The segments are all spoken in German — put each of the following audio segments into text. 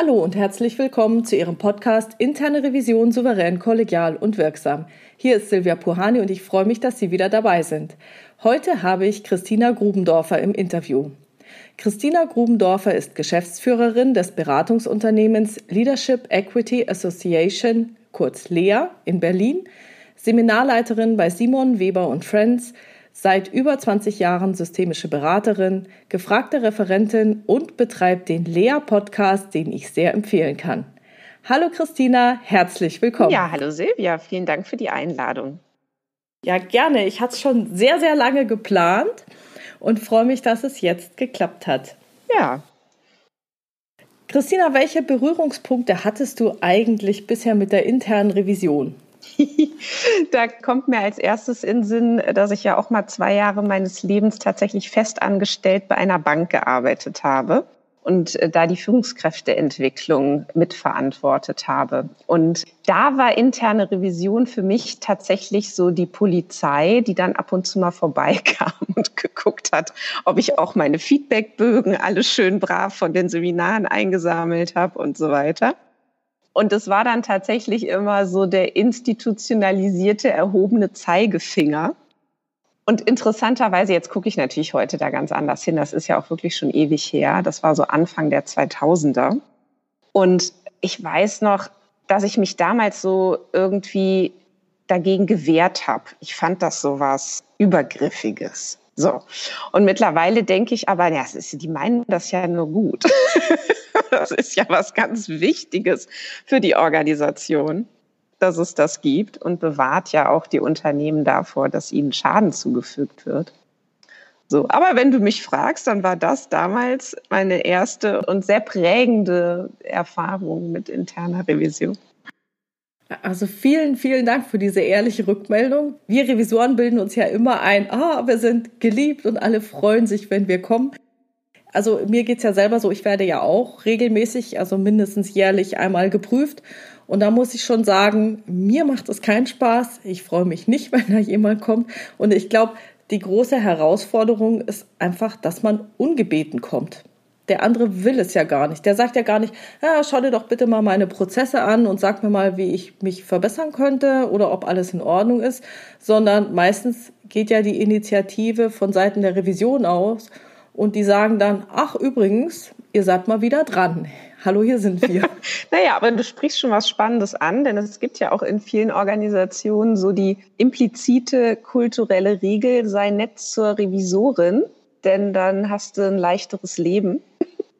Hallo und herzlich willkommen zu Ihrem Podcast Interne Revision souverän, kollegial und wirksam. Hier ist Silvia Puhani und ich freue mich, dass Sie wieder dabei sind. Heute habe ich Christina Grubendorfer im Interview. Christina Grubendorfer ist Geschäftsführerin des Beratungsunternehmens Leadership Equity Association, kurz LEA, in Berlin, Seminarleiterin bei Simon Weber und Friends, seit über 20 Jahren systemische Beraterin, gefragte Referentin und betreibt den Lea-Podcast, den ich sehr empfehlen kann. Hallo Christina, herzlich willkommen. Ja, hallo Silvia, vielen Dank für die Einladung. Ja, gerne. Ich hatte es schon sehr, sehr lange geplant und freue mich, dass es jetzt geklappt hat. Ja. Christina, welche Berührungspunkte hattest du eigentlich bisher mit der internen Revision? da kommt mir als erstes in Sinn, dass ich ja auch mal zwei Jahre meines Lebens tatsächlich festangestellt bei einer Bank gearbeitet habe und äh, da die Führungskräfteentwicklung mitverantwortet habe. Und da war interne Revision für mich tatsächlich so die Polizei, die dann ab und zu mal vorbeikam und geguckt hat, ob ich auch meine Feedbackbögen alles schön brav von den Seminaren eingesammelt habe und so weiter. Und es war dann tatsächlich immer so der institutionalisierte, erhobene Zeigefinger. Und interessanterweise, jetzt gucke ich natürlich heute da ganz anders hin, das ist ja auch wirklich schon ewig her, das war so Anfang der 2000er. Und ich weiß noch, dass ich mich damals so irgendwie dagegen gewehrt habe. Ich fand das so was Übergriffiges. So. Und mittlerweile denke ich aber, ja, die meinen das ja nur gut. das ist ja was ganz Wichtiges für die Organisation, dass es das gibt und bewahrt ja auch die Unternehmen davor, dass ihnen Schaden zugefügt wird. So, aber wenn du mich fragst, dann war das damals meine erste und sehr prägende Erfahrung mit interner Revision. Also vielen, vielen Dank für diese ehrliche Rückmeldung. Wir Revisoren bilden uns ja immer ein, ah, wir sind geliebt und alle freuen sich, wenn wir kommen. Also mir geht's ja selber so, ich werde ja auch regelmäßig, also mindestens jährlich einmal geprüft. Und da muss ich schon sagen, mir macht es keinen Spaß. Ich freue mich nicht, wenn da jemand kommt. Und ich glaube, die große Herausforderung ist einfach, dass man ungebeten kommt. Der andere will es ja gar nicht. Der sagt ja gar nicht, ja, schau dir doch bitte mal meine Prozesse an und sag mir mal, wie ich mich verbessern könnte oder ob alles in Ordnung ist, sondern meistens geht ja die Initiative von Seiten der Revision aus und die sagen dann, ach übrigens, ihr seid mal wieder dran. Hallo, hier sind wir. naja, aber du sprichst schon was Spannendes an, denn es gibt ja auch in vielen Organisationen so die implizite kulturelle Regel, sei nett zur Revisorin, denn dann hast du ein leichteres Leben.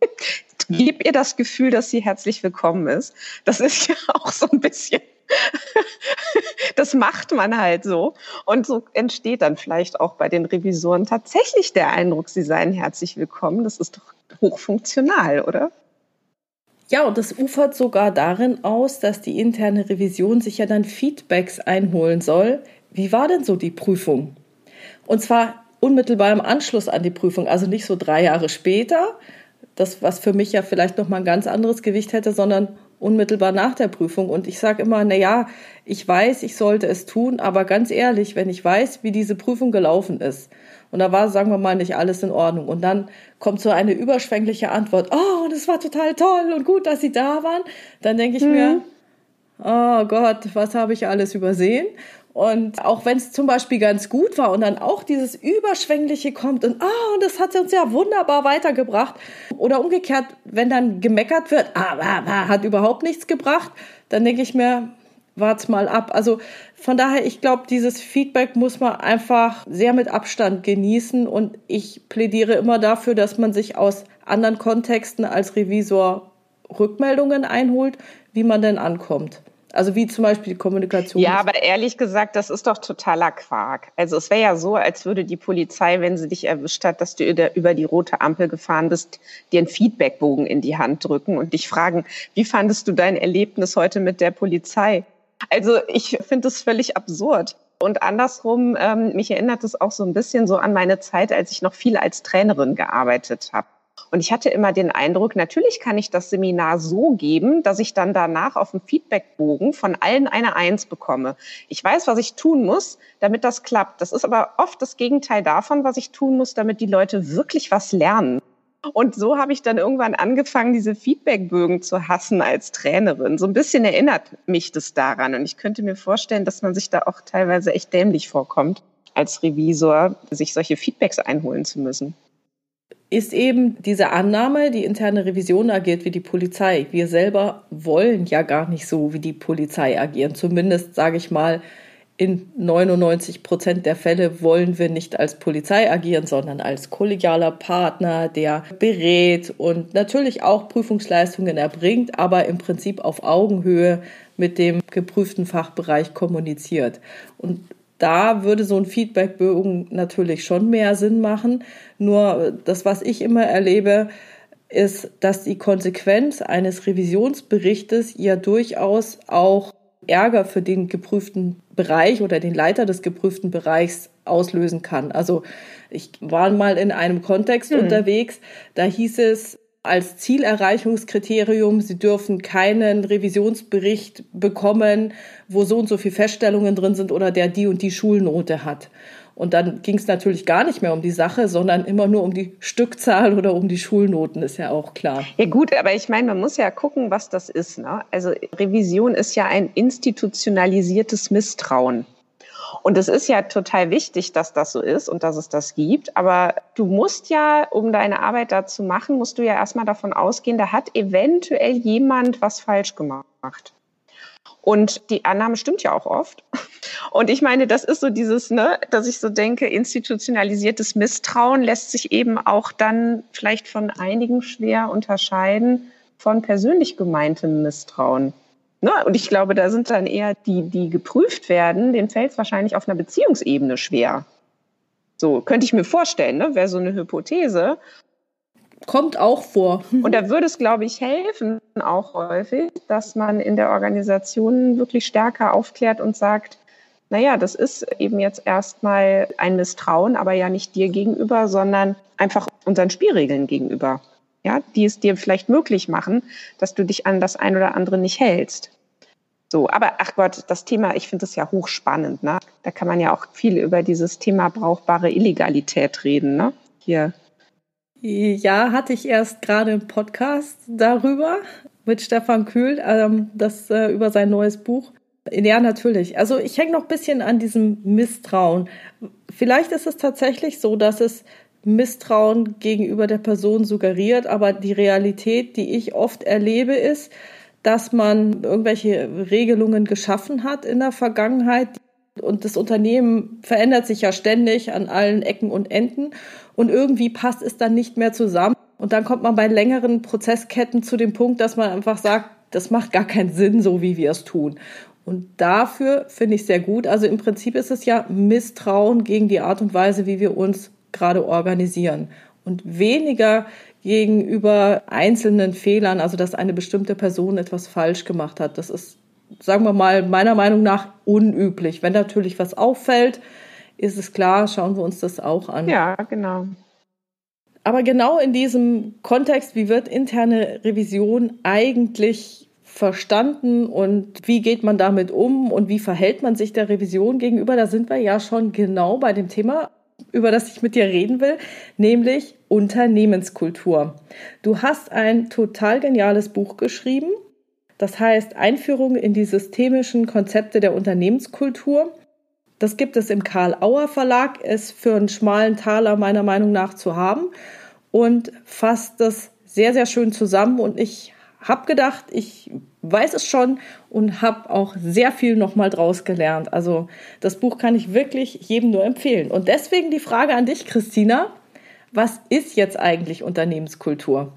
Gib ihr das Gefühl, dass sie herzlich willkommen ist. Das ist ja auch so ein bisschen das macht man halt so. Und so entsteht dann vielleicht auch bei den Revisoren tatsächlich der Eindruck, sie seien herzlich willkommen. Das ist doch hochfunktional, oder? Ja, und das ufert sogar darin aus, dass die interne Revision sich ja dann Feedbacks einholen soll. Wie war denn so die Prüfung? Und zwar unmittelbar im Anschluss an die Prüfung, also nicht so drei Jahre später, das, was für mich ja vielleicht nochmal ein ganz anderes Gewicht hätte, sondern unmittelbar nach der Prüfung. Und ich sage immer, na ja, ich weiß, ich sollte es tun, aber ganz ehrlich, wenn ich weiß, wie diese Prüfung gelaufen ist, und da war, sagen wir mal, nicht alles in Ordnung. Und dann kommt so eine überschwängliche Antwort, oh, und es war total toll und gut, dass Sie da waren. Dann denke ich mhm. mir, oh Gott, was habe ich alles übersehen? Und auch wenn es zum Beispiel ganz gut war und dann auch dieses Überschwängliche kommt und, ah, oh, das hat uns ja wunderbar weitergebracht. Oder umgekehrt, wenn dann gemeckert wird, ah, ah, ah hat überhaupt nichts gebracht, dann denke ich mir, wart's mal ab. Also von daher, ich glaube, dieses Feedback muss man einfach sehr mit Abstand genießen und ich plädiere immer dafür, dass man sich aus anderen Kontexten als Revisor Rückmeldungen einholt, wie man denn ankommt. Also wie zum Beispiel die Kommunikation. Ja, aber ehrlich gesagt, das ist doch totaler Quark. Also es wäre ja so, als würde die Polizei, wenn sie dich erwischt hat, dass du über die rote Ampel gefahren bist, dir einen Feedbackbogen in die Hand drücken und dich fragen, wie fandest du dein Erlebnis heute mit der Polizei? Also ich finde es völlig absurd. Und andersrum, ähm, mich erinnert es auch so ein bisschen so an meine Zeit, als ich noch viel als Trainerin gearbeitet habe. Und ich hatte immer den Eindruck, natürlich kann ich das Seminar so geben, dass ich dann danach auf dem Feedbackbogen von allen eine Eins bekomme. Ich weiß, was ich tun muss, damit das klappt. Das ist aber oft das Gegenteil davon, was ich tun muss, damit die Leute wirklich was lernen. Und so habe ich dann irgendwann angefangen, diese Feedbackbögen zu hassen als Trainerin. So ein bisschen erinnert mich das daran. Und ich könnte mir vorstellen, dass man sich da auch teilweise echt dämlich vorkommt, als Revisor sich solche Feedbacks einholen zu müssen ist eben diese Annahme, die interne Revision agiert wie die Polizei. Wir selber wollen ja gar nicht so wie die Polizei agieren. Zumindest sage ich mal, in 99 Prozent der Fälle wollen wir nicht als Polizei agieren, sondern als kollegialer Partner, der berät und natürlich auch Prüfungsleistungen erbringt, aber im Prinzip auf Augenhöhe mit dem geprüften Fachbereich kommuniziert. Und da würde so ein Feedbackbogen natürlich schon mehr Sinn machen. Nur das, was ich immer erlebe, ist, dass die Konsequenz eines Revisionsberichtes ja durchaus auch Ärger für den geprüften Bereich oder den Leiter des geprüften Bereichs auslösen kann. Also ich war mal in einem Kontext hm. unterwegs, da hieß es als Zielerreichungskriterium, Sie dürfen keinen Revisionsbericht bekommen, wo so und so viele Feststellungen drin sind oder der die und die Schulnote hat. Und dann ging es natürlich gar nicht mehr um die Sache, sondern immer nur um die Stückzahl oder um die Schulnoten, ist ja auch klar. Ja gut, aber ich meine, man muss ja gucken, was das ist. Ne? Also Revision ist ja ein institutionalisiertes Misstrauen. Und es ist ja total wichtig, dass das so ist und dass es das gibt. Aber du musst ja, um deine Arbeit da zu machen, musst du ja erstmal davon ausgehen, da hat eventuell jemand was falsch gemacht. Und die Annahme stimmt ja auch oft. Und ich meine, das ist so dieses, ne, dass ich so denke, institutionalisiertes Misstrauen lässt sich eben auch dann vielleicht von einigen schwer unterscheiden von persönlich gemeintem Misstrauen. Ne? Und ich glaube, da sind dann eher die, die geprüft werden, denen fällt es wahrscheinlich auf einer Beziehungsebene schwer. So könnte ich mir vorstellen, ne? wäre so eine Hypothese. Kommt auch vor. Und da würde es, glaube ich, helfen, auch häufig, dass man in der Organisation wirklich stärker aufklärt und sagt, naja, das ist eben jetzt erstmal ein Misstrauen, aber ja nicht dir gegenüber, sondern einfach unseren Spielregeln gegenüber. Ja, die es dir vielleicht möglich machen, dass du dich an das ein oder andere nicht hältst. So, aber ach Gott, das Thema, ich finde das ja hochspannend, ne? Da kann man ja auch viel über dieses Thema brauchbare Illegalität reden, ne? Hier ja, hatte ich erst gerade einen Podcast darüber mit Stefan Kühl, ähm, das äh, über sein neues Buch. Ja, natürlich. Also ich hänge noch ein bisschen an diesem Misstrauen. Vielleicht ist es tatsächlich so, dass es Misstrauen gegenüber der Person suggeriert, aber die Realität, die ich oft erlebe, ist, dass man irgendwelche Regelungen geschaffen hat in der Vergangenheit, und das Unternehmen verändert sich ja ständig an allen Ecken und Enden. Und irgendwie passt es dann nicht mehr zusammen. Und dann kommt man bei längeren Prozessketten zu dem Punkt, dass man einfach sagt, das macht gar keinen Sinn, so wie wir es tun. Und dafür finde ich sehr gut. Also im Prinzip ist es ja Misstrauen gegen die Art und Weise, wie wir uns gerade organisieren. Und weniger gegenüber einzelnen Fehlern, also dass eine bestimmte Person etwas falsch gemacht hat. Das ist sagen wir mal, meiner Meinung nach unüblich. Wenn natürlich was auffällt, ist es klar, schauen wir uns das auch an. Ja, genau. Aber genau in diesem Kontext, wie wird interne Revision eigentlich verstanden und wie geht man damit um und wie verhält man sich der Revision gegenüber, da sind wir ja schon genau bei dem Thema, über das ich mit dir reden will, nämlich Unternehmenskultur. Du hast ein total geniales Buch geschrieben das heißt Einführung in die systemischen Konzepte der Unternehmenskultur. Das gibt es im Karl Auer Verlag, ist für einen schmalen Taler meiner Meinung nach zu haben und fasst das sehr, sehr schön zusammen. Und ich habe gedacht, ich weiß es schon und habe auch sehr viel nochmal draus gelernt. Also das Buch kann ich wirklich jedem nur empfehlen. Und deswegen die Frage an dich, Christina. Was ist jetzt eigentlich Unternehmenskultur?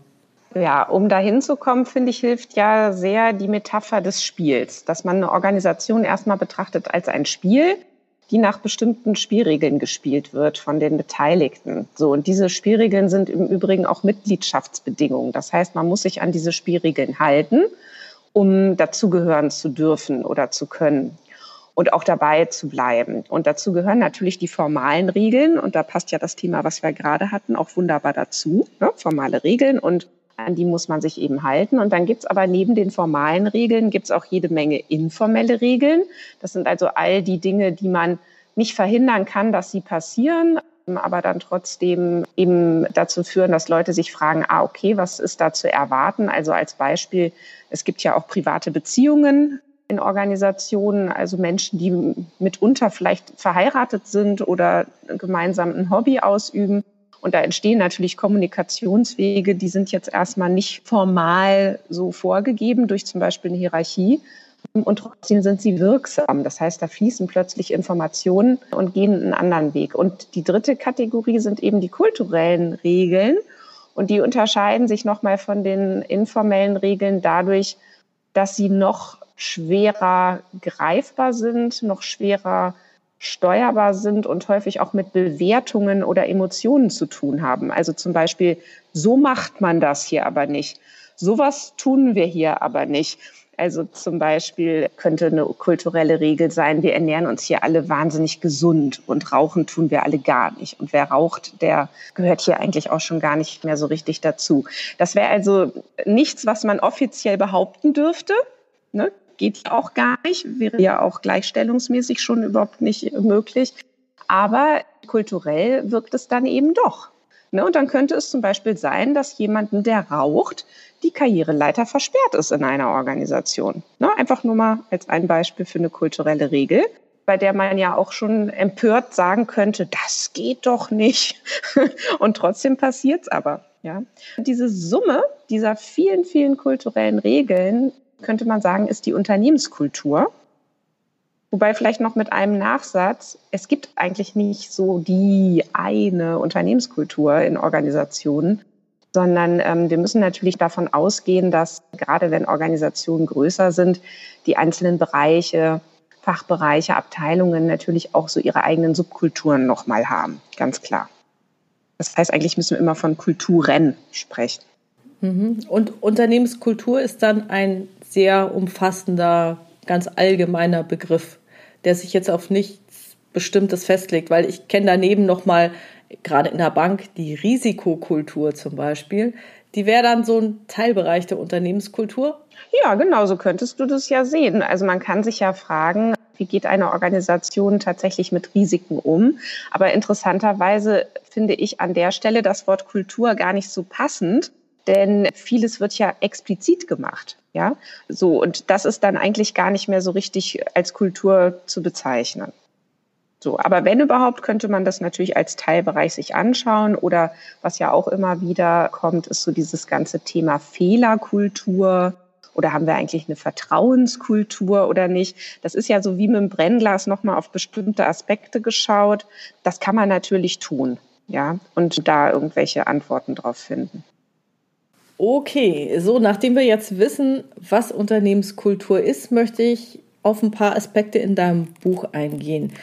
Ja, um dahin zu kommen, finde ich, hilft ja sehr die Metapher des Spiels, dass man eine Organisation erstmal betrachtet als ein Spiel, die nach bestimmten Spielregeln gespielt wird von den Beteiligten. So, und diese Spielregeln sind im Übrigen auch Mitgliedschaftsbedingungen. Das heißt, man muss sich an diese Spielregeln halten, um dazugehören zu dürfen oder zu können und auch dabei zu bleiben. Und dazu gehören natürlich die formalen Regeln. Und da passt ja das Thema, was wir gerade hatten, auch wunderbar dazu. Ne? Formale Regeln und an die muss man sich eben halten. Und dann gibt's aber neben den formalen Regeln gibt's auch jede Menge informelle Regeln. Das sind also all die Dinge, die man nicht verhindern kann, dass sie passieren, aber dann trotzdem eben dazu führen, dass Leute sich fragen, ah, okay, was ist da zu erwarten? Also als Beispiel, es gibt ja auch private Beziehungen in Organisationen, also Menschen, die mitunter vielleicht verheiratet sind oder gemeinsam ein Hobby ausüben. Und da entstehen natürlich Kommunikationswege, die sind jetzt erstmal nicht formal so vorgegeben durch zum Beispiel eine Hierarchie, und trotzdem sind sie wirksam. Das heißt, da fließen plötzlich Informationen und gehen einen anderen Weg. Und die dritte Kategorie sind eben die kulturellen Regeln. Und die unterscheiden sich nochmal von den informellen Regeln dadurch, dass sie noch schwerer greifbar sind, noch schwerer steuerbar sind und häufig auch mit Bewertungen oder Emotionen zu tun haben. Also zum Beispiel, so macht man das hier aber nicht. Sowas tun wir hier aber nicht. Also zum Beispiel könnte eine kulturelle Regel sein, wir ernähren uns hier alle wahnsinnig gesund und rauchen tun wir alle gar nicht. Und wer raucht, der gehört hier eigentlich auch schon gar nicht mehr so richtig dazu. Das wäre also nichts, was man offiziell behaupten dürfte. Ne? Geht ja auch gar nicht, wäre ja auch gleichstellungsmäßig schon überhaupt nicht möglich. Aber kulturell wirkt es dann eben doch. Ne? Und dann könnte es zum Beispiel sein, dass jemanden, der raucht, die Karriereleiter versperrt ist in einer Organisation. Ne? Einfach nur mal als ein Beispiel für eine kulturelle Regel, bei der man ja auch schon empört sagen könnte, das geht doch nicht. Und trotzdem passiert's aber. Ja? Diese Summe dieser vielen, vielen kulturellen Regeln, könnte man sagen, ist die Unternehmenskultur. Wobei vielleicht noch mit einem Nachsatz, es gibt eigentlich nicht so die eine Unternehmenskultur in Organisationen, sondern ähm, wir müssen natürlich davon ausgehen, dass gerade wenn Organisationen größer sind, die einzelnen Bereiche, Fachbereiche, Abteilungen natürlich auch so ihre eigenen Subkulturen nochmal haben, ganz klar. Das heißt, eigentlich müssen wir immer von Kulturen sprechen. Mhm. Und Unternehmenskultur ist dann ein sehr umfassender, ganz allgemeiner Begriff, der sich jetzt auf nichts Bestimmtes festlegt, weil ich kenne daneben nochmal gerade in der Bank die Risikokultur zum Beispiel, die wäre dann so ein Teilbereich der Unternehmenskultur? Ja, genau, so könntest du das ja sehen. Also man kann sich ja fragen, wie geht eine Organisation tatsächlich mit Risiken um? Aber interessanterweise finde ich an der Stelle das Wort Kultur gar nicht so passend, denn vieles wird ja explizit gemacht. Ja, so. Und das ist dann eigentlich gar nicht mehr so richtig als Kultur zu bezeichnen. So, aber wenn überhaupt, könnte man das natürlich als Teilbereich sich anschauen oder was ja auch immer wieder kommt, ist so dieses ganze Thema Fehlerkultur. Oder haben wir eigentlich eine Vertrauenskultur oder nicht? Das ist ja so wie mit dem Brennglas nochmal auf bestimmte Aspekte geschaut. Das kann man natürlich tun, ja, und da irgendwelche Antworten drauf finden. Okay, so nachdem wir jetzt wissen, was Unternehmenskultur ist, möchte ich auf ein paar Aspekte in deinem Buch eingehen.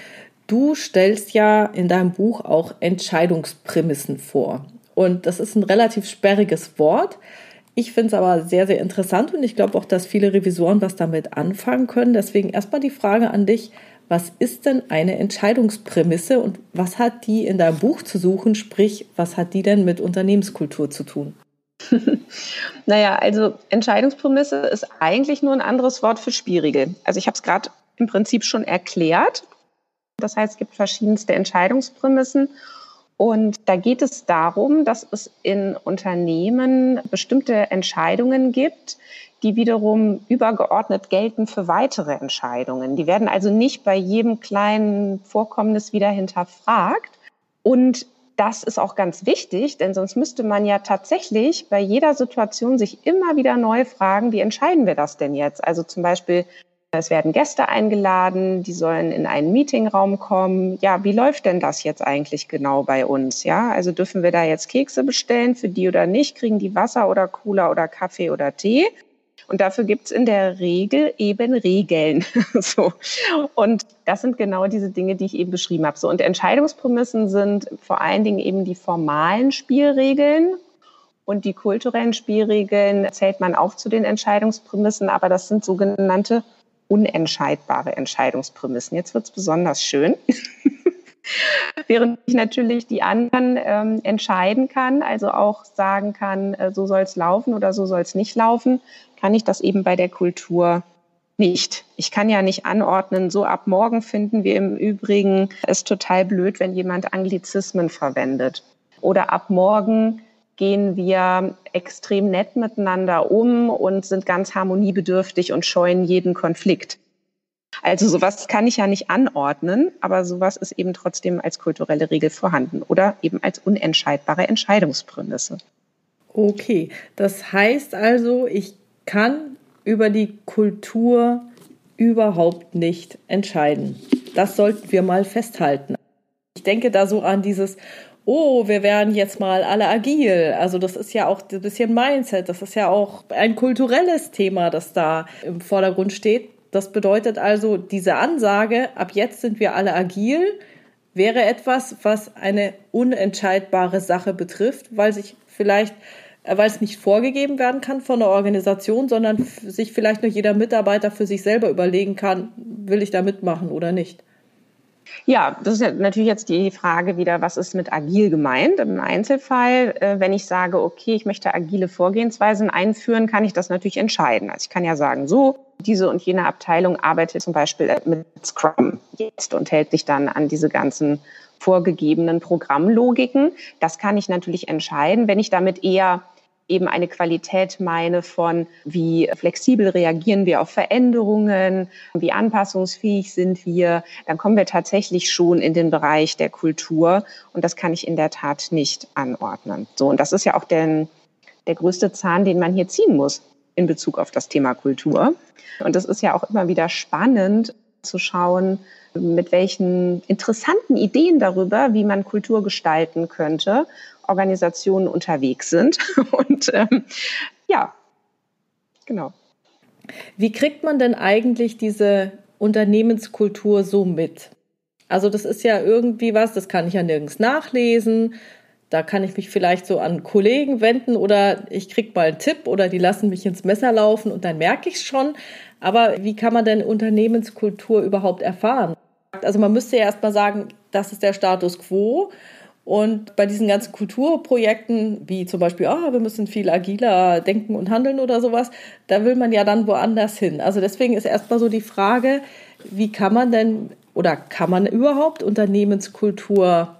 Du stellst ja in deinem Buch auch Entscheidungsprämissen vor. Und das ist ein relativ sperriges Wort. Ich finde es aber sehr, sehr interessant und ich glaube auch, dass viele Revisoren was damit anfangen können. Deswegen erstmal die Frage an dich, was ist denn eine Entscheidungsprämisse und was hat die in deinem Buch zu suchen? Sprich, was hat die denn mit Unternehmenskultur zu tun? naja, also Entscheidungsprämisse ist eigentlich nur ein anderes Wort für Spielregel. Also ich habe es gerade im Prinzip schon erklärt. Das heißt, es gibt verschiedenste Entscheidungsprämissen. Und da geht es darum, dass es in Unternehmen bestimmte Entscheidungen gibt, die wiederum übergeordnet gelten für weitere Entscheidungen. Die werden also nicht bei jedem kleinen Vorkommnis wieder hinterfragt. Und das ist auch ganz wichtig, denn sonst müsste man ja tatsächlich bei jeder Situation sich immer wieder neu fragen, wie entscheiden wir das denn jetzt? Also zum Beispiel, es werden Gäste eingeladen, die sollen in einen Meetingraum kommen. Ja, wie läuft denn das jetzt eigentlich genau bei uns? Ja, also dürfen wir da jetzt Kekse bestellen für die oder nicht? Kriegen die Wasser oder Cola oder Kaffee oder Tee? Und dafür gibt's in der Regel eben Regeln. so. Und das sind genau diese Dinge, die ich eben beschrieben habe. So. Und Entscheidungsprämissen sind vor allen Dingen eben die formalen Spielregeln. Und die kulturellen Spielregeln zählt man auch zu den Entscheidungsprämissen, aber das sind sogenannte unentscheidbare Entscheidungsprämissen. Jetzt wird's besonders schön. Während ich natürlich die anderen ähm, entscheiden kann, also auch sagen kann, äh, so soll es laufen oder so soll es nicht laufen, kann ich das eben bei der Kultur nicht. Ich kann ja nicht anordnen, so ab morgen finden wir im Übrigen es total blöd, wenn jemand Anglizismen verwendet. Oder ab morgen gehen wir extrem nett miteinander um und sind ganz harmoniebedürftig und scheuen jeden Konflikt. Also sowas kann ich ja nicht anordnen, aber sowas ist eben trotzdem als kulturelle Regel vorhanden oder eben als unentscheidbare Entscheidungsprämisse. Okay, das heißt also, ich kann über die Kultur überhaupt nicht entscheiden. Das sollten wir mal festhalten. Ich denke da so an dieses, oh, wir werden jetzt mal alle agil. Also das ist ja auch ein bisschen Mindset, das ist ja auch ein kulturelles Thema, das da im Vordergrund steht. Das bedeutet also, diese Ansage, ab jetzt sind wir alle agil, wäre etwas, was eine unentscheidbare Sache betrifft, weil sich vielleicht äh, weil es nicht vorgegeben werden kann von der Organisation, sondern sich vielleicht nur jeder Mitarbeiter für sich selber überlegen kann, will ich da mitmachen oder nicht. Ja, das ist ja natürlich jetzt die Frage wieder, was ist mit agil gemeint? Im Einzelfall, äh, wenn ich sage, okay, ich möchte agile Vorgehensweisen einführen, kann ich das natürlich entscheiden. Also ich kann ja sagen, so, diese und jene Abteilung arbeitet zum Beispiel mit Scrum jetzt und hält sich dann an diese ganzen vorgegebenen Programmlogiken. Das kann ich natürlich entscheiden. Wenn ich damit eher eben eine Qualität meine von, wie flexibel reagieren wir auf Veränderungen, wie anpassungsfähig sind wir, dann kommen wir tatsächlich schon in den Bereich der Kultur und das kann ich in der Tat nicht anordnen. So, und das ist ja auch der, der größte Zahn, den man hier ziehen muss in Bezug auf das Thema Kultur. Und das ist ja auch immer wieder spannend zu schauen, mit welchen interessanten Ideen darüber, wie man Kultur gestalten könnte, Organisationen unterwegs sind. Und ähm, ja, genau. Wie kriegt man denn eigentlich diese Unternehmenskultur so mit? Also das ist ja irgendwie was, das kann ich ja nirgends nachlesen. Da kann ich mich vielleicht so an Kollegen wenden oder ich krieg mal einen Tipp oder die lassen mich ins Messer laufen und dann merke ich es schon. Aber wie kann man denn Unternehmenskultur überhaupt erfahren? Also man müsste ja erstmal sagen, das ist der Status quo. Und bei diesen ganzen Kulturprojekten, wie zum Beispiel, ah, wir müssen viel agiler denken und handeln oder sowas, da will man ja dann woanders hin. Also deswegen ist erstmal so die Frage, wie kann man denn oder kann man überhaupt Unternehmenskultur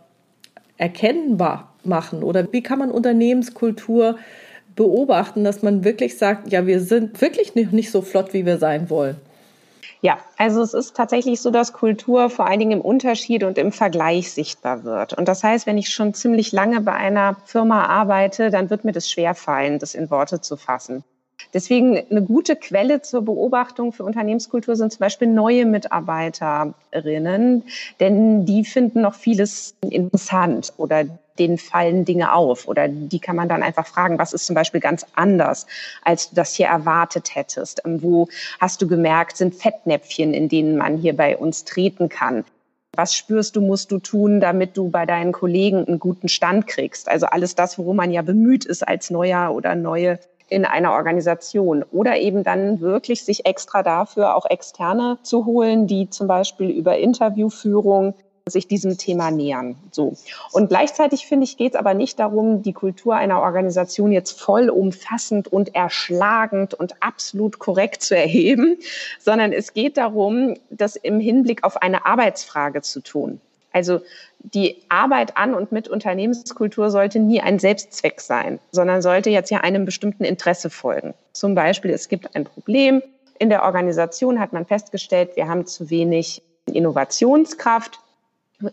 erkennbar machen? Oder wie kann man Unternehmenskultur beobachten, dass man wirklich sagt, ja, wir sind wirklich nicht so flott, wie wir sein wollen? Ja, also es ist tatsächlich so, dass Kultur vor allen Dingen im Unterschied und im Vergleich sichtbar wird. Und das heißt, wenn ich schon ziemlich lange bei einer Firma arbeite, dann wird mir das schwerfallen, das in Worte zu fassen. Deswegen eine gute Quelle zur Beobachtung für Unternehmenskultur sind zum Beispiel neue Mitarbeiterinnen, denn die finden noch vieles interessant oder denen fallen Dinge auf oder die kann man dann einfach fragen, was ist zum Beispiel ganz anders, als du das hier erwartet hättest? Ähm, wo hast du gemerkt, sind Fettnäpfchen, in denen man hier bei uns treten kann? Was spürst du, musst du tun, damit du bei deinen Kollegen einen guten Stand kriegst? Also alles das, worum man ja bemüht ist als neuer oder neue in einer Organisation oder eben dann wirklich sich extra dafür auch externe zu holen, die zum Beispiel über Interviewführung sich diesem Thema nähern. So. Und gleichzeitig finde ich, geht es aber nicht darum, die Kultur einer Organisation jetzt vollumfassend und erschlagend und absolut korrekt zu erheben, sondern es geht darum, das im Hinblick auf eine Arbeitsfrage zu tun. Also die Arbeit an und mit Unternehmenskultur sollte nie ein Selbstzweck sein, sondern sollte jetzt ja einem bestimmten Interesse folgen. Zum Beispiel, es gibt ein Problem. In der Organisation hat man festgestellt, wir haben zu wenig Innovationskraft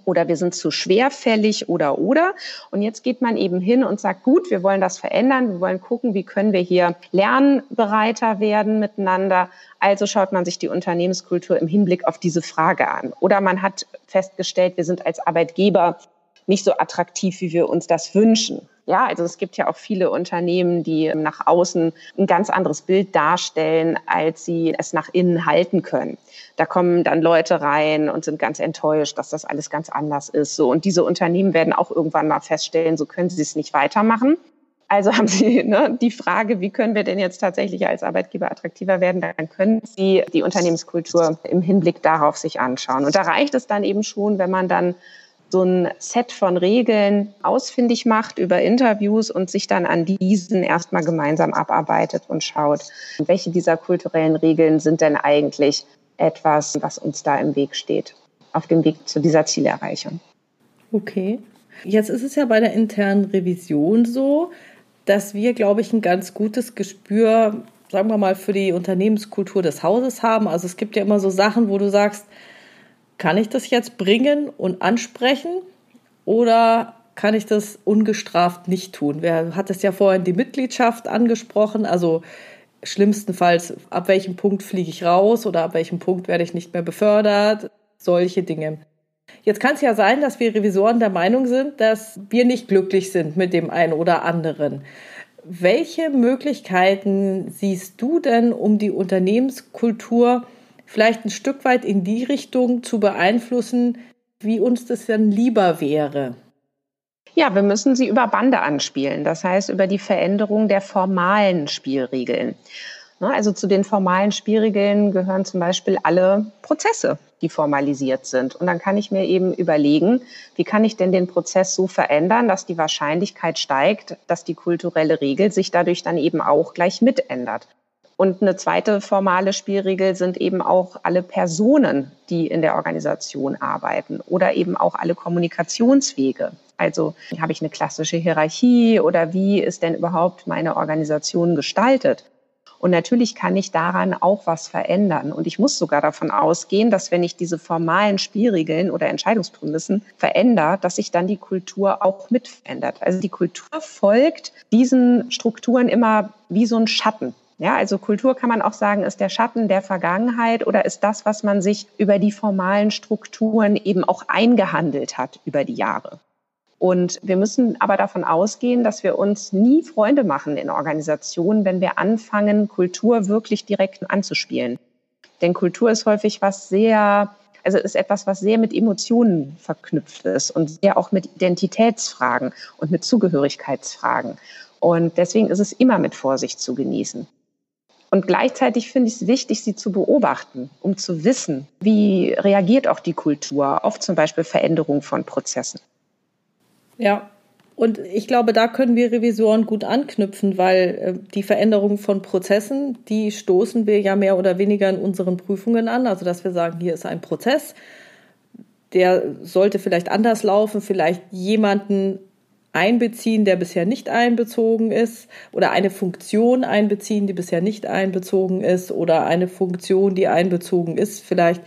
oder wir sind zu schwerfällig oder oder. Und jetzt geht man eben hin und sagt, gut, wir wollen das verändern, wir wollen gucken, wie können wir hier lernbereiter werden miteinander. Also schaut man sich die Unternehmenskultur im Hinblick auf diese Frage an. Oder man hat festgestellt, wir sind als Arbeitgeber nicht so attraktiv, wie wir uns das wünschen. Ja, also es gibt ja auch viele Unternehmen, die nach außen ein ganz anderes Bild darstellen, als sie es nach innen halten können. Da kommen dann Leute rein und sind ganz enttäuscht, dass das alles ganz anders ist. So und diese Unternehmen werden auch irgendwann mal feststellen, so können sie es nicht weitermachen. Also haben Sie ne, die Frage, wie können wir denn jetzt tatsächlich als Arbeitgeber attraktiver werden? Dann können Sie die Unternehmenskultur im Hinblick darauf sich anschauen. Und da reicht es dann eben schon, wenn man dann so ein Set von Regeln ausfindig macht über Interviews und sich dann an diesen erstmal gemeinsam abarbeitet und schaut, welche dieser kulturellen Regeln sind denn eigentlich etwas, was uns da im Weg steht, auf dem Weg zu dieser Zielerreichung. Okay. Jetzt ist es ja bei der internen Revision so, dass wir, glaube ich, ein ganz gutes Gespür, sagen wir mal, für die Unternehmenskultur des Hauses haben. Also es gibt ja immer so Sachen, wo du sagst, kann ich das jetzt bringen und ansprechen oder kann ich das ungestraft nicht tun? Wer hat es ja vorhin die Mitgliedschaft angesprochen? Also schlimmstenfalls, ab welchem Punkt fliege ich raus oder ab welchem Punkt werde ich nicht mehr befördert? Solche Dinge. Jetzt kann es ja sein, dass wir Revisoren der Meinung sind, dass wir nicht glücklich sind mit dem einen oder anderen. Welche Möglichkeiten siehst du denn, um die Unternehmenskultur vielleicht ein Stück weit in die Richtung zu beeinflussen, wie uns das dann lieber wäre? Ja, wir müssen sie über Bande anspielen, das heißt über die Veränderung der formalen Spielregeln. Ne, also zu den formalen Spielregeln gehören zum Beispiel alle Prozesse, die formalisiert sind. Und dann kann ich mir eben überlegen, wie kann ich denn den Prozess so verändern, dass die Wahrscheinlichkeit steigt, dass die kulturelle Regel sich dadurch dann eben auch gleich mitändert. Und eine zweite formale Spielregel sind eben auch alle Personen, die in der Organisation arbeiten oder eben auch alle Kommunikationswege. Also habe ich eine klassische Hierarchie oder wie ist denn überhaupt meine Organisation gestaltet? Und natürlich kann ich daran auch was verändern. Und ich muss sogar davon ausgehen, dass wenn ich diese formalen Spielregeln oder Entscheidungsprämissen verändere, dass sich dann die Kultur auch mit verändert. Also die Kultur folgt diesen Strukturen immer wie so ein Schatten. Ja, also Kultur kann man auch sagen, ist der Schatten der Vergangenheit oder ist das, was man sich über die formalen Strukturen eben auch eingehandelt hat über die Jahre. Und wir müssen aber davon ausgehen, dass wir uns nie Freunde machen in Organisationen, wenn wir anfangen, Kultur wirklich direkt anzuspielen. Denn Kultur ist häufig was sehr, also ist etwas, was sehr mit Emotionen verknüpft ist und sehr auch mit Identitätsfragen und mit Zugehörigkeitsfragen. Und deswegen ist es immer mit Vorsicht zu genießen. Und gleichzeitig finde ich es wichtig, sie zu beobachten, um zu wissen, wie reagiert auch die Kultur auf zum Beispiel Veränderung von Prozessen. Ja, und ich glaube, da können wir Revisoren gut anknüpfen, weil äh, die Veränderung von Prozessen, die stoßen wir ja mehr oder weniger in unseren Prüfungen an. Also, dass wir sagen, hier ist ein Prozess, der sollte vielleicht anders laufen, vielleicht jemanden einbeziehen, der bisher nicht einbezogen ist, oder eine Funktion einbeziehen, die bisher nicht einbezogen ist, oder eine Funktion, die einbezogen ist, vielleicht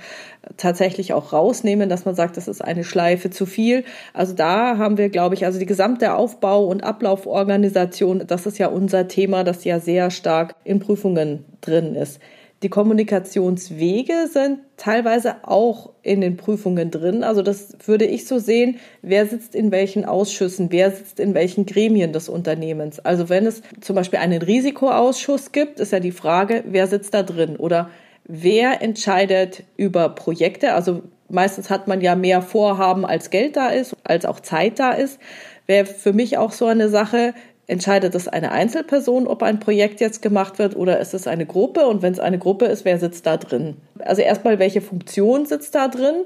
tatsächlich auch rausnehmen, dass man sagt, das ist eine Schleife zu viel. Also da haben wir, glaube ich, also die gesamte Aufbau- und Ablauforganisation, das ist ja unser Thema, das ja sehr stark in Prüfungen drin ist. Die Kommunikationswege sind teilweise auch in den Prüfungen drin. Also das würde ich so sehen, wer sitzt in welchen Ausschüssen, wer sitzt in welchen Gremien des Unternehmens. Also wenn es zum Beispiel einen Risikoausschuss gibt, ist ja die Frage, wer sitzt da drin oder wer entscheidet über Projekte. Also meistens hat man ja mehr Vorhaben, als Geld da ist, als auch Zeit da ist. Wäre für mich auch so eine Sache, Entscheidet es eine Einzelperson, ob ein Projekt jetzt gemacht wird oder ist es eine Gruppe? Und wenn es eine Gruppe ist, wer sitzt da drin? Also erstmal, welche Funktion sitzt da drin?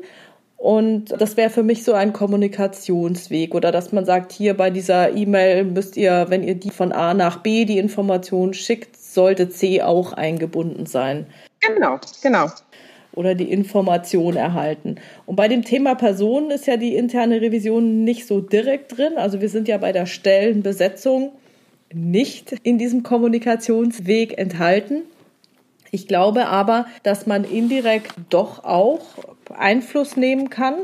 Und das wäre für mich so ein Kommunikationsweg oder dass man sagt, hier bei dieser E-Mail müsst ihr, wenn ihr die von A nach B die Information schickt, sollte C auch eingebunden sein. Genau, genau oder die Information erhalten. Und bei dem Thema Personen ist ja die interne Revision nicht so direkt drin. Also wir sind ja bei der Stellenbesetzung nicht in diesem Kommunikationsweg enthalten. Ich glaube aber, dass man indirekt doch auch Einfluss nehmen kann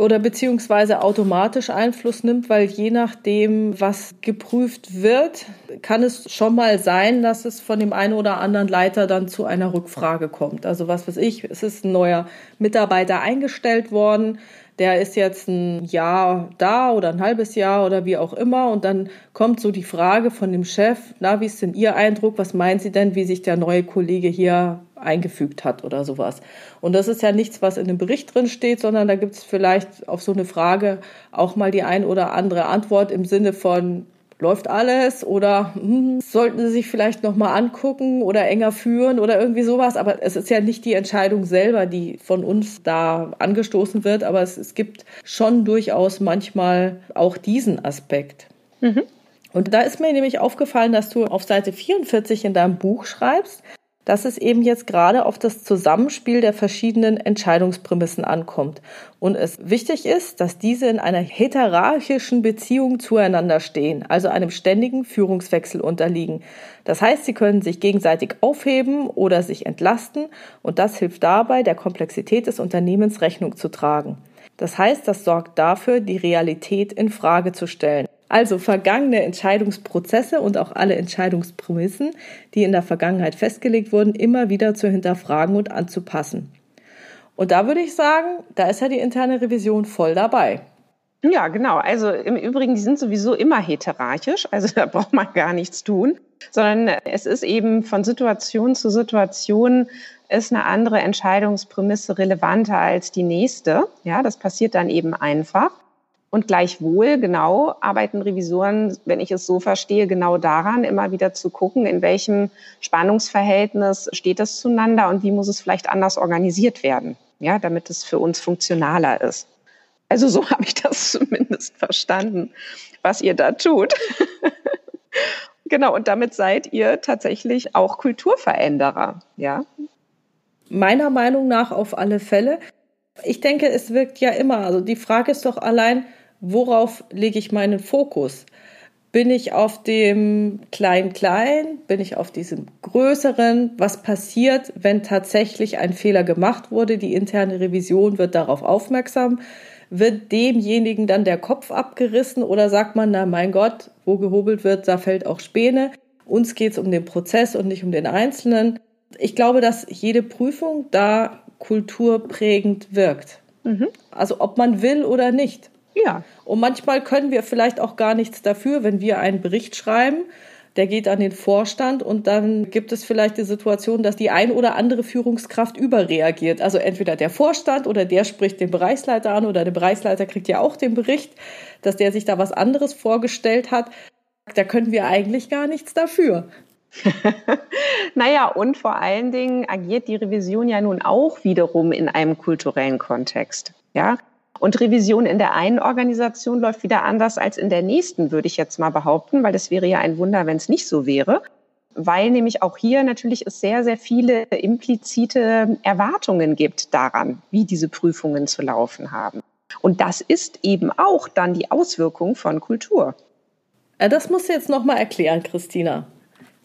oder beziehungsweise automatisch Einfluss nimmt, weil je nachdem, was geprüft wird, kann es schon mal sein, dass es von dem einen oder anderen Leiter dann zu einer Rückfrage kommt. Also was weiß ich, es ist ein neuer Mitarbeiter eingestellt worden, der ist jetzt ein Jahr da oder ein halbes Jahr oder wie auch immer und dann kommt so die Frage von dem Chef, na, wie ist denn Ihr Eindruck, was meinen Sie denn, wie sich der neue Kollege hier eingefügt hat oder sowas. Und das ist ja nichts, was in dem Bericht drin steht, sondern da gibt es vielleicht auf so eine Frage auch mal die ein oder andere Antwort im Sinne von, läuft alles oder hm, sollten Sie sich vielleicht noch mal angucken oder enger führen oder irgendwie sowas. Aber es ist ja nicht die Entscheidung selber, die von uns da angestoßen wird, aber es, es gibt schon durchaus manchmal auch diesen Aspekt. Mhm. Und da ist mir nämlich aufgefallen, dass du auf Seite 44 in deinem Buch schreibst, dass es eben jetzt gerade auf das Zusammenspiel der verschiedenen Entscheidungsprämissen ankommt und es wichtig ist, dass diese in einer heterarchischen Beziehung zueinander stehen, also einem ständigen Führungswechsel unterliegen. Das heißt, sie können sich gegenseitig aufheben oder sich entlasten und das hilft dabei, der Komplexität des Unternehmens Rechnung zu tragen. Das heißt, das sorgt dafür, die Realität in Frage zu stellen. Also vergangene Entscheidungsprozesse und auch alle Entscheidungsprämissen, die in der Vergangenheit festgelegt wurden, immer wieder zu hinterfragen und anzupassen. Und da würde ich sagen, da ist ja die interne Revision voll dabei. Ja, genau. Also im Übrigen, die sind sowieso immer heterarchisch, also da braucht man gar nichts tun, sondern es ist eben von Situation zu Situation ist eine andere Entscheidungsprämisse relevanter als die nächste. Ja, das passiert dann eben einfach. Und gleichwohl, genau, arbeiten Revisoren, wenn ich es so verstehe, genau daran, immer wieder zu gucken, in welchem Spannungsverhältnis steht es zueinander und wie muss es vielleicht anders organisiert werden, ja, damit es für uns funktionaler ist. Also so habe ich das zumindest verstanden, was ihr da tut. genau, und damit seid ihr tatsächlich auch Kulturveränderer, ja. Meiner Meinung nach auf alle Fälle. Ich denke, es wirkt ja immer. Also die Frage ist doch allein, worauf lege ich meinen Fokus? Bin ich auf dem Klein-Klein? Bin ich auf diesem Größeren? Was passiert, wenn tatsächlich ein Fehler gemacht wurde? Die interne Revision wird darauf aufmerksam. Wird demjenigen dann der Kopf abgerissen oder sagt man, na mein Gott, wo gehobelt wird, da fällt auch Späne. Uns geht es um den Prozess und nicht um den Einzelnen. Ich glaube, dass jede Prüfung da kulturprägend wirkt. Mhm. Also ob man will oder nicht. Ja. Und manchmal können wir vielleicht auch gar nichts dafür, wenn wir einen Bericht schreiben, der geht an den Vorstand und dann gibt es vielleicht die Situation, dass die ein oder andere Führungskraft überreagiert. Also entweder der Vorstand oder der spricht den Bereichsleiter an oder der Bereichsleiter kriegt ja auch den Bericht, dass der sich da was anderes vorgestellt hat. Da können wir eigentlich gar nichts dafür. naja, und vor allen Dingen agiert die Revision ja nun auch wiederum in einem kulturellen Kontext. Ja, und Revision in der einen Organisation läuft wieder anders als in der nächsten, würde ich jetzt mal behaupten, weil das wäre ja ein Wunder, wenn es nicht so wäre. Weil nämlich auch hier natürlich es sehr, sehr viele implizite Erwartungen gibt daran, wie diese Prüfungen zu laufen haben. Und das ist eben auch dann die Auswirkung von Kultur. Äh, das musst du jetzt nochmal erklären, Christina.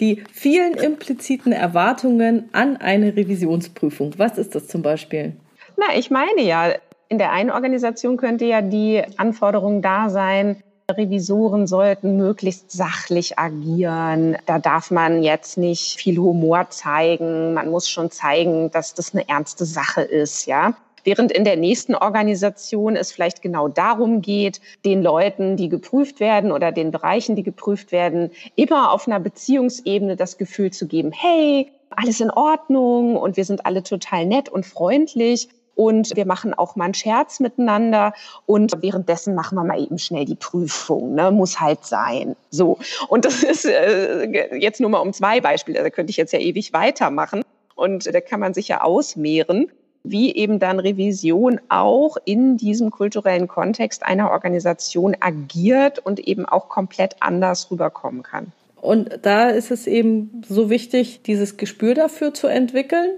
Die vielen impliziten Erwartungen an eine Revisionsprüfung. Was ist das zum Beispiel? Na, ich meine ja, in der einen Organisation könnte ja die Anforderung da sein, Revisoren sollten möglichst sachlich agieren. Da darf man jetzt nicht viel Humor zeigen. Man muss schon zeigen, dass das eine ernste Sache ist, ja. Während in der nächsten Organisation es vielleicht genau darum geht, den Leuten, die geprüft werden oder den Bereichen, die geprüft werden, immer auf einer Beziehungsebene das Gefühl zu geben, hey, alles in Ordnung und wir sind alle total nett und freundlich und wir machen auch mal einen Scherz miteinander und währenddessen machen wir mal eben schnell die Prüfung, ne? muss halt sein. So und das ist äh, jetzt nur mal um zwei Beispiele, da könnte ich jetzt ja ewig weitermachen und da kann man sich ja ausmehren wie eben dann Revision auch in diesem kulturellen Kontext einer Organisation agiert und eben auch komplett anders rüberkommen kann. Und da ist es eben so wichtig, dieses Gespür dafür zu entwickeln,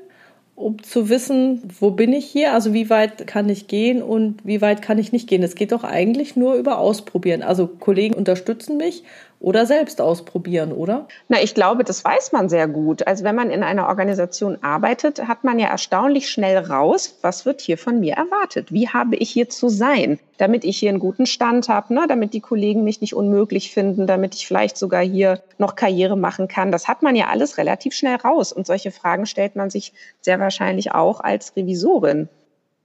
um zu wissen, wo bin ich hier, also wie weit kann ich gehen und wie weit kann ich nicht gehen. Es geht doch eigentlich nur über Ausprobieren. Also Kollegen unterstützen mich oder selbst ausprobieren, oder? Na, ich glaube, das weiß man sehr gut. Also wenn man in einer Organisation arbeitet, hat man ja erstaunlich schnell raus, was wird hier von mir erwartet? Wie habe ich hier zu sein, damit ich hier einen guten Stand habe, ne? damit die Kollegen mich nicht unmöglich finden, damit ich vielleicht sogar hier noch Karriere machen kann. Das hat man ja alles relativ schnell raus. Und solche Fragen stellt man sich sehr wahrscheinlich auch als Revisorin,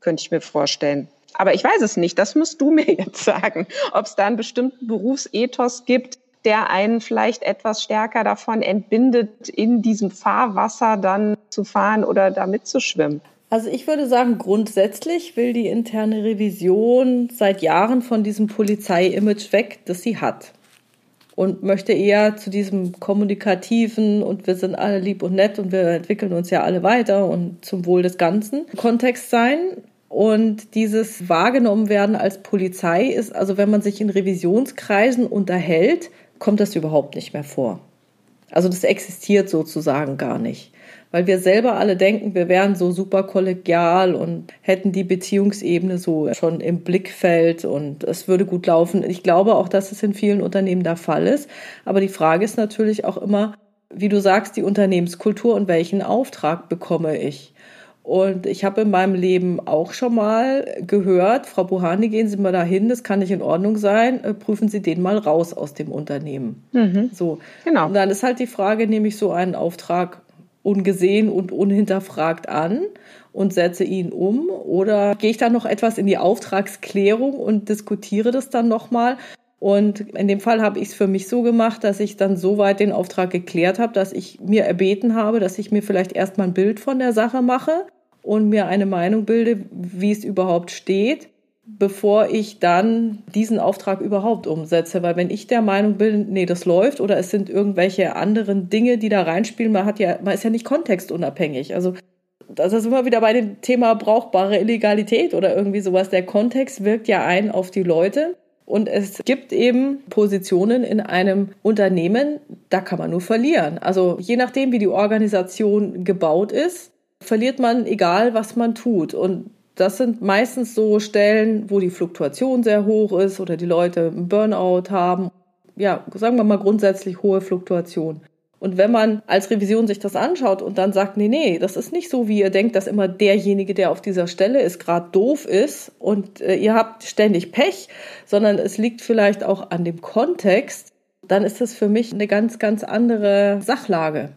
könnte ich mir vorstellen. Aber ich weiß es nicht, das musst du mir jetzt sagen, ob es da einen bestimmten Berufsethos gibt, der einen vielleicht etwas stärker davon entbindet, in diesem Fahrwasser dann zu fahren oder da mitzuschwimmen? Also ich würde sagen, grundsätzlich will die interne Revision seit Jahren von diesem Polizei-Image weg, das sie hat. und möchte eher zu diesem kommunikativen und wir sind alle lieb und nett und wir entwickeln uns ja alle weiter und zum Wohl des Ganzen Kontext sein. Und dieses wahrgenommen werden als Polizei ist, also wenn man sich in Revisionskreisen unterhält, kommt das überhaupt nicht mehr vor. Also das existiert sozusagen gar nicht. Weil wir selber alle denken, wir wären so super kollegial und hätten die Beziehungsebene so schon im Blickfeld und es würde gut laufen. Ich glaube auch, dass es in vielen Unternehmen der Fall ist. Aber die Frage ist natürlich auch immer, wie du sagst, die Unternehmenskultur und welchen Auftrag bekomme ich? Und ich habe in meinem Leben auch schon mal gehört, Frau Buhani, gehen Sie mal dahin, das kann nicht in Ordnung sein, äh, prüfen Sie den mal raus aus dem Unternehmen. Mhm. So. Genau. Und dann ist halt die Frage, nehme ich so einen Auftrag ungesehen und unhinterfragt an und setze ihn um oder gehe ich da noch etwas in die Auftragsklärung und diskutiere das dann nochmal? Und in dem Fall habe ich es für mich so gemacht, dass ich dann soweit den Auftrag geklärt habe, dass ich mir erbeten habe, dass ich mir vielleicht erstmal ein Bild von der Sache mache und mir eine Meinung bilde, wie es überhaupt steht, bevor ich dann diesen Auftrag überhaupt umsetze. Weil wenn ich der Meinung bin, nee, das läuft oder es sind irgendwelche anderen Dinge, die da reinspielen, man hat ja, man ist ja nicht kontextunabhängig. Also das ist immer wieder bei dem Thema brauchbare Illegalität oder irgendwie sowas. Der Kontext wirkt ja ein auf die Leute. Und es gibt eben Positionen in einem Unternehmen, da kann man nur verlieren. Also je nachdem, wie die Organisation gebaut ist, verliert man egal, was man tut. Und das sind meistens so Stellen, wo die Fluktuation sehr hoch ist oder die Leute einen Burnout haben. Ja, sagen wir mal grundsätzlich hohe Fluktuation. Und wenn man als Revision sich das anschaut und dann sagt, nee, nee, das ist nicht so, wie ihr denkt, dass immer derjenige, der auf dieser Stelle ist, gerade doof ist und äh, ihr habt ständig Pech, sondern es liegt vielleicht auch an dem Kontext, dann ist das für mich eine ganz, ganz andere Sachlage.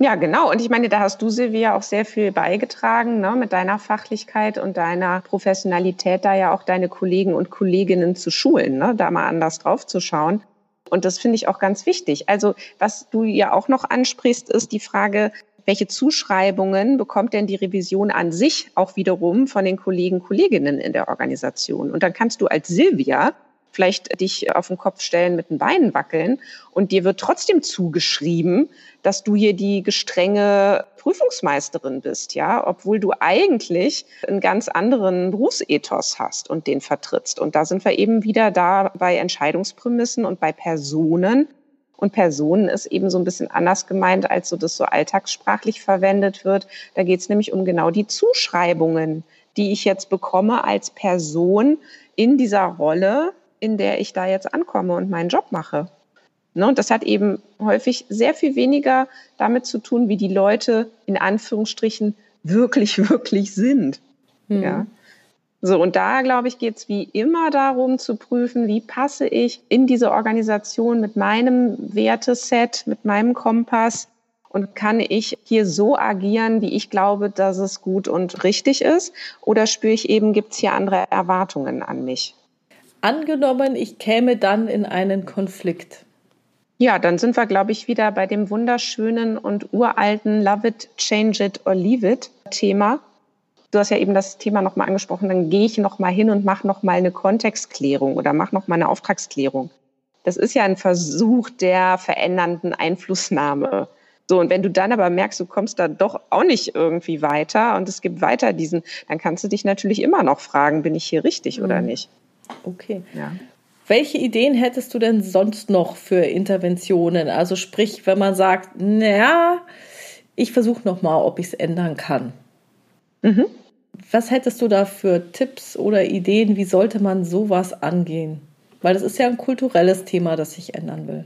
Ja, genau. Und ich meine, da hast du, Silvia, auch sehr viel beigetragen, ne, mit deiner Fachlichkeit und deiner Professionalität, da ja auch deine Kollegen und Kolleginnen zu schulen, ne, da mal anders drauf zu schauen. Und das finde ich auch ganz wichtig. Also was du ja auch noch ansprichst, ist die Frage, welche Zuschreibungen bekommt denn die Revision an sich auch wiederum von den Kollegen, Kolleginnen in der Organisation? Und dann kannst du als Silvia vielleicht dich auf den Kopf stellen, mit den Beinen wackeln und dir wird trotzdem zugeschrieben, dass du hier die gestrenge Prüfungsmeisterin bist, ja, obwohl du eigentlich einen ganz anderen Berufsethos hast und den vertrittst. Und da sind wir eben wieder da bei Entscheidungsprämissen und bei Personen. Und Personen ist eben so ein bisschen anders gemeint, als so das so alltagssprachlich verwendet wird. Da geht es nämlich um genau die Zuschreibungen, die ich jetzt bekomme als Person in dieser Rolle, in der ich da jetzt ankomme und meinen Job mache. Ne, und das hat eben häufig sehr viel weniger damit zu tun, wie die Leute in Anführungsstrichen wirklich, wirklich sind. Mhm. Ja. So, und da, glaube ich, geht es wie immer darum zu prüfen, wie passe ich in diese Organisation mit meinem Werteset, mit meinem Kompass und kann ich hier so agieren, wie ich glaube, dass es gut und richtig ist? Oder spüre ich eben, gibt es hier andere Erwartungen an mich? Angenommen, ich käme dann in einen Konflikt. Ja, dann sind wir, glaube ich, wieder bei dem wunderschönen und uralten Love it, change it or leave it Thema. Du hast ja eben das Thema nochmal angesprochen, dann gehe ich nochmal hin und mache nochmal eine Kontextklärung oder mache nochmal eine Auftragsklärung. Das ist ja ein Versuch der verändernden Einflussnahme. So, und wenn du dann aber merkst, du kommst da doch auch nicht irgendwie weiter und es gibt weiter diesen, dann kannst du dich natürlich immer noch fragen, bin ich hier richtig mhm. oder nicht? Okay. Ja. Welche Ideen hättest du denn sonst noch für Interventionen? Also sprich, wenn man sagt, naja, ich versuche noch mal, ob ich es ändern kann. Mhm. Was hättest du da für Tipps oder Ideen? Wie sollte man sowas angehen? Weil das ist ja ein kulturelles Thema, das sich ändern will.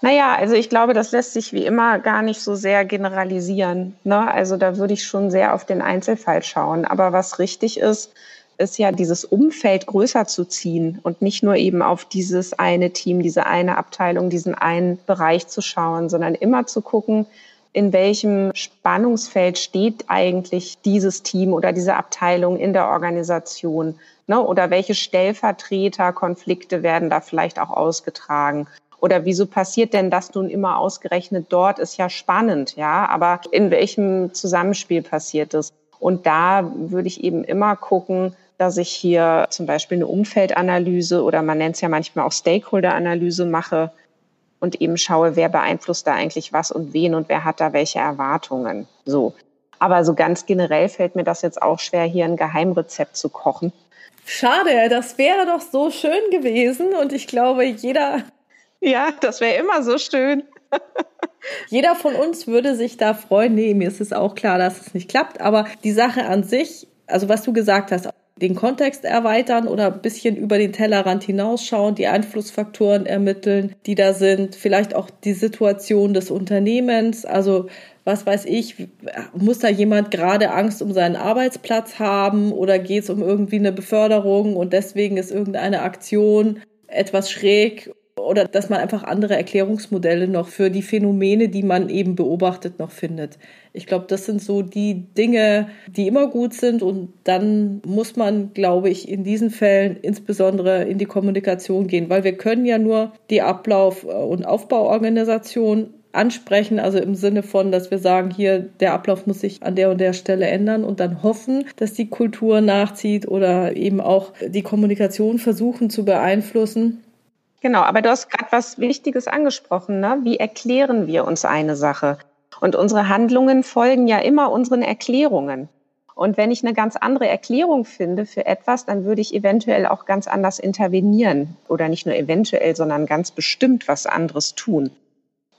Naja, also ich glaube, das lässt sich wie immer gar nicht so sehr generalisieren. Ne? Also da würde ich schon sehr auf den Einzelfall schauen. Aber was richtig ist, ist ja dieses Umfeld größer zu ziehen und nicht nur eben auf dieses eine Team, diese eine Abteilung, diesen einen Bereich zu schauen, sondern immer zu gucken, in welchem Spannungsfeld steht eigentlich dieses Team oder diese Abteilung in der Organisation? Ne? Oder welche Stellvertreterkonflikte werden da vielleicht auch ausgetragen? Oder wieso passiert denn das nun immer ausgerechnet dort? Ist ja spannend, ja. Aber in welchem Zusammenspiel passiert es? Und da würde ich eben immer gucken, dass ich hier zum Beispiel eine Umfeldanalyse oder man nennt es ja manchmal auch Stakeholder-Analyse mache. und eben schaue, wer beeinflusst da eigentlich was und wen und wer hat da welche Erwartungen. So. Aber so ganz generell fällt mir das jetzt auch schwer, hier ein Geheimrezept zu kochen. Schade, das wäre doch so schön gewesen und ich glaube, jeder. Ja, das wäre immer so schön. Jeder von uns würde sich da freuen. Nee, mir ist es auch klar, dass es nicht klappt. Aber die Sache an sich, also was du gesagt hast, den Kontext erweitern oder ein bisschen über den Tellerrand hinausschauen, die Einflussfaktoren ermitteln, die da sind, vielleicht auch die Situation des Unternehmens, also was weiß ich, muss da jemand gerade Angst um seinen Arbeitsplatz haben oder geht es um irgendwie eine Beförderung und deswegen ist irgendeine Aktion etwas schräg oder dass man einfach andere Erklärungsmodelle noch für die Phänomene, die man eben beobachtet, noch findet. Ich glaube, das sind so die Dinge, die immer gut sind und dann muss man, glaube ich, in diesen Fällen insbesondere in die Kommunikation gehen, weil wir können ja nur die Ablauf- und Aufbauorganisation ansprechen, also im Sinne von, dass wir sagen, hier der Ablauf muss sich an der und der Stelle ändern und dann hoffen, dass die Kultur nachzieht oder eben auch die Kommunikation versuchen zu beeinflussen. Genau, aber du hast gerade was Wichtiges angesprochen. Ne? Wie erklären wir uns eine Sache? Und unsere Handlungen folgen ja immer unseren Erklärungen. Und wenn ich eine ganz andere Erklärung finde für etwas, dann würde ich eventuell auch ganz anders intervenieren oder nicht nur eventuell, sondern ganz bestimmt was anderes tun.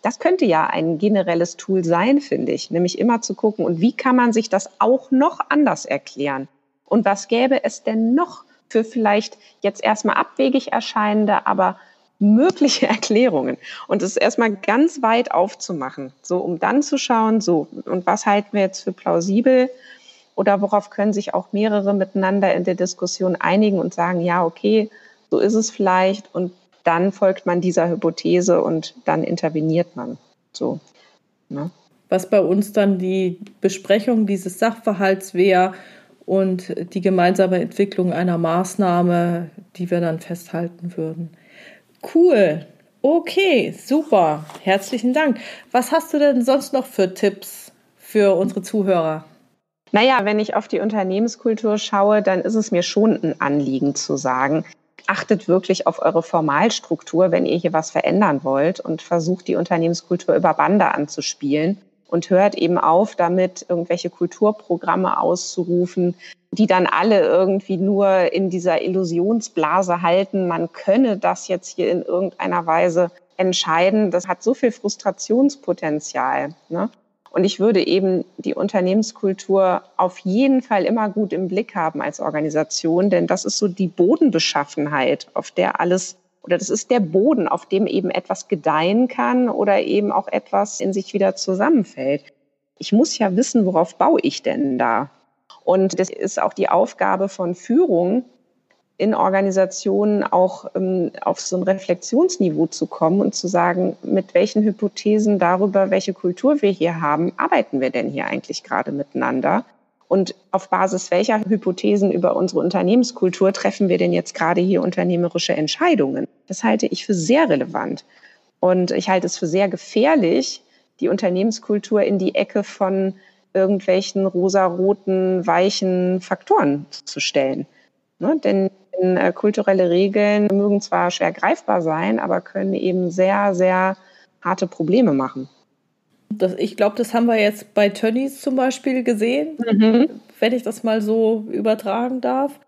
Das könnte ja ein generelles Tool sein, finde ich, nämlich immer zu gucken, und wie kann man sich das auch noch anders erklären? Und was gäbe es denn noch für vielleicht jetzt erstmal abwegig erscheinende, aber mögliche Erklärungen und es erstmal ganz weit aufzumachen, so um dann zu schauen, so und was halten wir jetzt für plausibel oder worauf können sich auch mehrere miteinander in der Diskussion einigen und sagen, ja, okay, so ist es vielleicht und dann folgt man dieser Hypothese und dann interveniert man. So. Ne? Was bei uns dann die Besprechung dieses Sachverhalts wäre und die gemeinsame Entwicklung einer Maßnahme, die wir dann festhalten würden. Cool. Okay, super. Herzlichen Dank. Was hast du denn sonst noch für Tipps für unsere Zuhörer? Naja, wenn ich auf die Unternehmenskultur schaue, dann ist es mir schon ein Anliegen zu sagen, achtet wirklich auf eure Formalstruktur, wenn ihr hier was verändern wollt und versucht die Unternehmenskultur über Bande anzuspielen und hört eben auf, damit irgendwelche Kulturprogramme auszurufen, die dann alle irgendwie nur in dieser Illusionsblase halten, man könne das jetzt hier in irgendeiner Weise entscheiden. Das hat so viel Frustrationspotenzial. Ne? Und ich würde eben die Unternehmenskultur auf jeden Fall immer gut im Blick haben als Organisation, denn das ist so die Bodenbeschaffenheit, auf der alles oder das ist der Boden, auf dem eben etwas gedeihen kann oder eben auch etwas in sich wieder zusammenfällt. Ich muss ja wissen, worauf baue ich denn da? Und das ist auch die Aufgabe von Führung in Organisationen auch ähm, auf so ein Reflexionsniveau zu kommen und zu sagen, mit welchen Hypothesen darüber, welche Kultur wir hier haben, arbeiten wir denn hier eigentlich gerade miteinander? Und auf Basis welcher Hypothesen über unsere Unternehmenskultur treffen wir denn jetzt gerade hier unternehmerische Entscheidungen? Das halte ich für sehr relevant. Und ich halte es für sehr gefährlich, die Unternehmenskultur in die Ecke von irgendwelchen rosaroten, weichen Faktoren zu stellen. Ne? Denn äh, kulturelle Regeln mögen zwar schwer greifbar sein, aber können eben sehr, sehr harte Probleme machen. Das, ich glaube, das haben wir jetzt bei Tönnies zum Beispiel gesehen, mhm. wenn ich das mal so übertragen darf.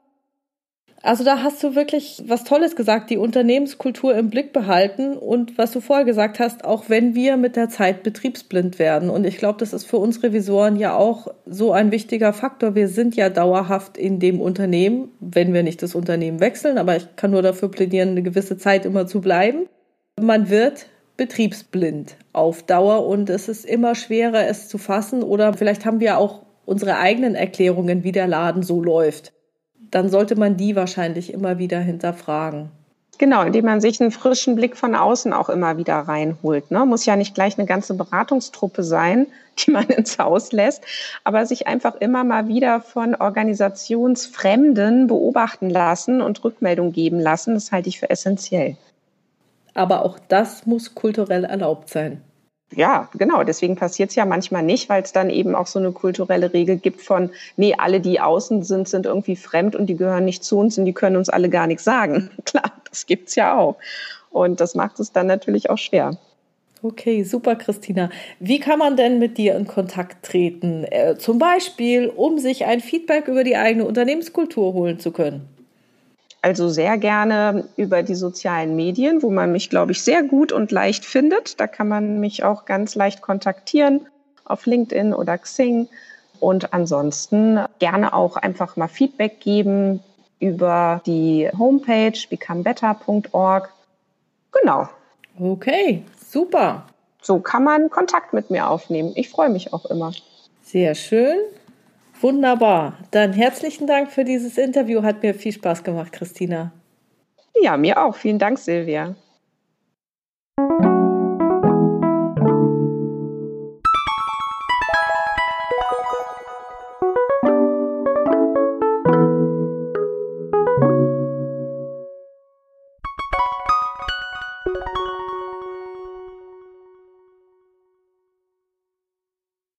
Also da hast du wirklich was Tolles gesagt, die Unternehmenskultur im Blick behalten und was du vorher gesagt hast, auch wenn wir mit der Zeit betriebsblind werden. Und ich glaube, das ist für uns Revisoren ja auch so ein wichtiger Faktor. Wir sind ja dauerhaft in dem Unternehmen, wenn wir nicht das Unternehmen wechseln, aber ich kann nur dafür plädieren, eine gewisse Zeit immer zu bleiben. Man wird betriebsblind auf Dauer und es ist immer schwerer, es zu fassen oder vielleicht haben wir auch unsere eigenen Erklärungen, wie der Laden so läuft. Dann sollte man die wahrscheinlich immer wieder hinterfragen. Genau, indem man sich einen frischen Blick von außen auch immer wieder reinholt. Ne? Muss ja nicht gleich eine ganze Beratungstruppe sein, die man ins Haus lässt, aber sich einfach immer mal wieder von Organisationsfremden beobachten lassen und Rückmeldung geben lassen, das halte ich für essentiell. Aber auch das muss kulturell erlaubt sein. Ja, genau. Deswegen passiert es ja manchmal nicht, weil es dann eben auch so eine kulturelle Regel gibt von, nee, alle, die außen sind, sind irgendwie fremd und die gehören nicht zu uns und die können uns alle gar nichts sagen. Klar, das gibt's ja auch. Und das macht es dann natürlich auch schwer. Okay, super, Christina. Wie kann man denn mit dir in Kontakt treten? Äh, zum Beispiel, um sich ein Feedback über die eigene Unternehmenskultur holen zu können. Also sehr gerne über die sozialen Medien, wo man mich, glaube ich, sehr gut und leicht findet. Da kann man mich auch ganz leicht kontaktieren auf LinkedIn oder Xing. Und ansonsten gerne auch einfach mal Feedback geben über die Homepage becomebetter.org. Genau. Okay, super. So kann man Kontakt mit mir aufnehmen. Ich freue mich auch immer. Sehr schön. Wunderbar. Dann herzlichen Dank für dieses Interview. Hat mir viel Spaß gemacht, Christina. Ja, mir auch. Vielen Dank, Silvia.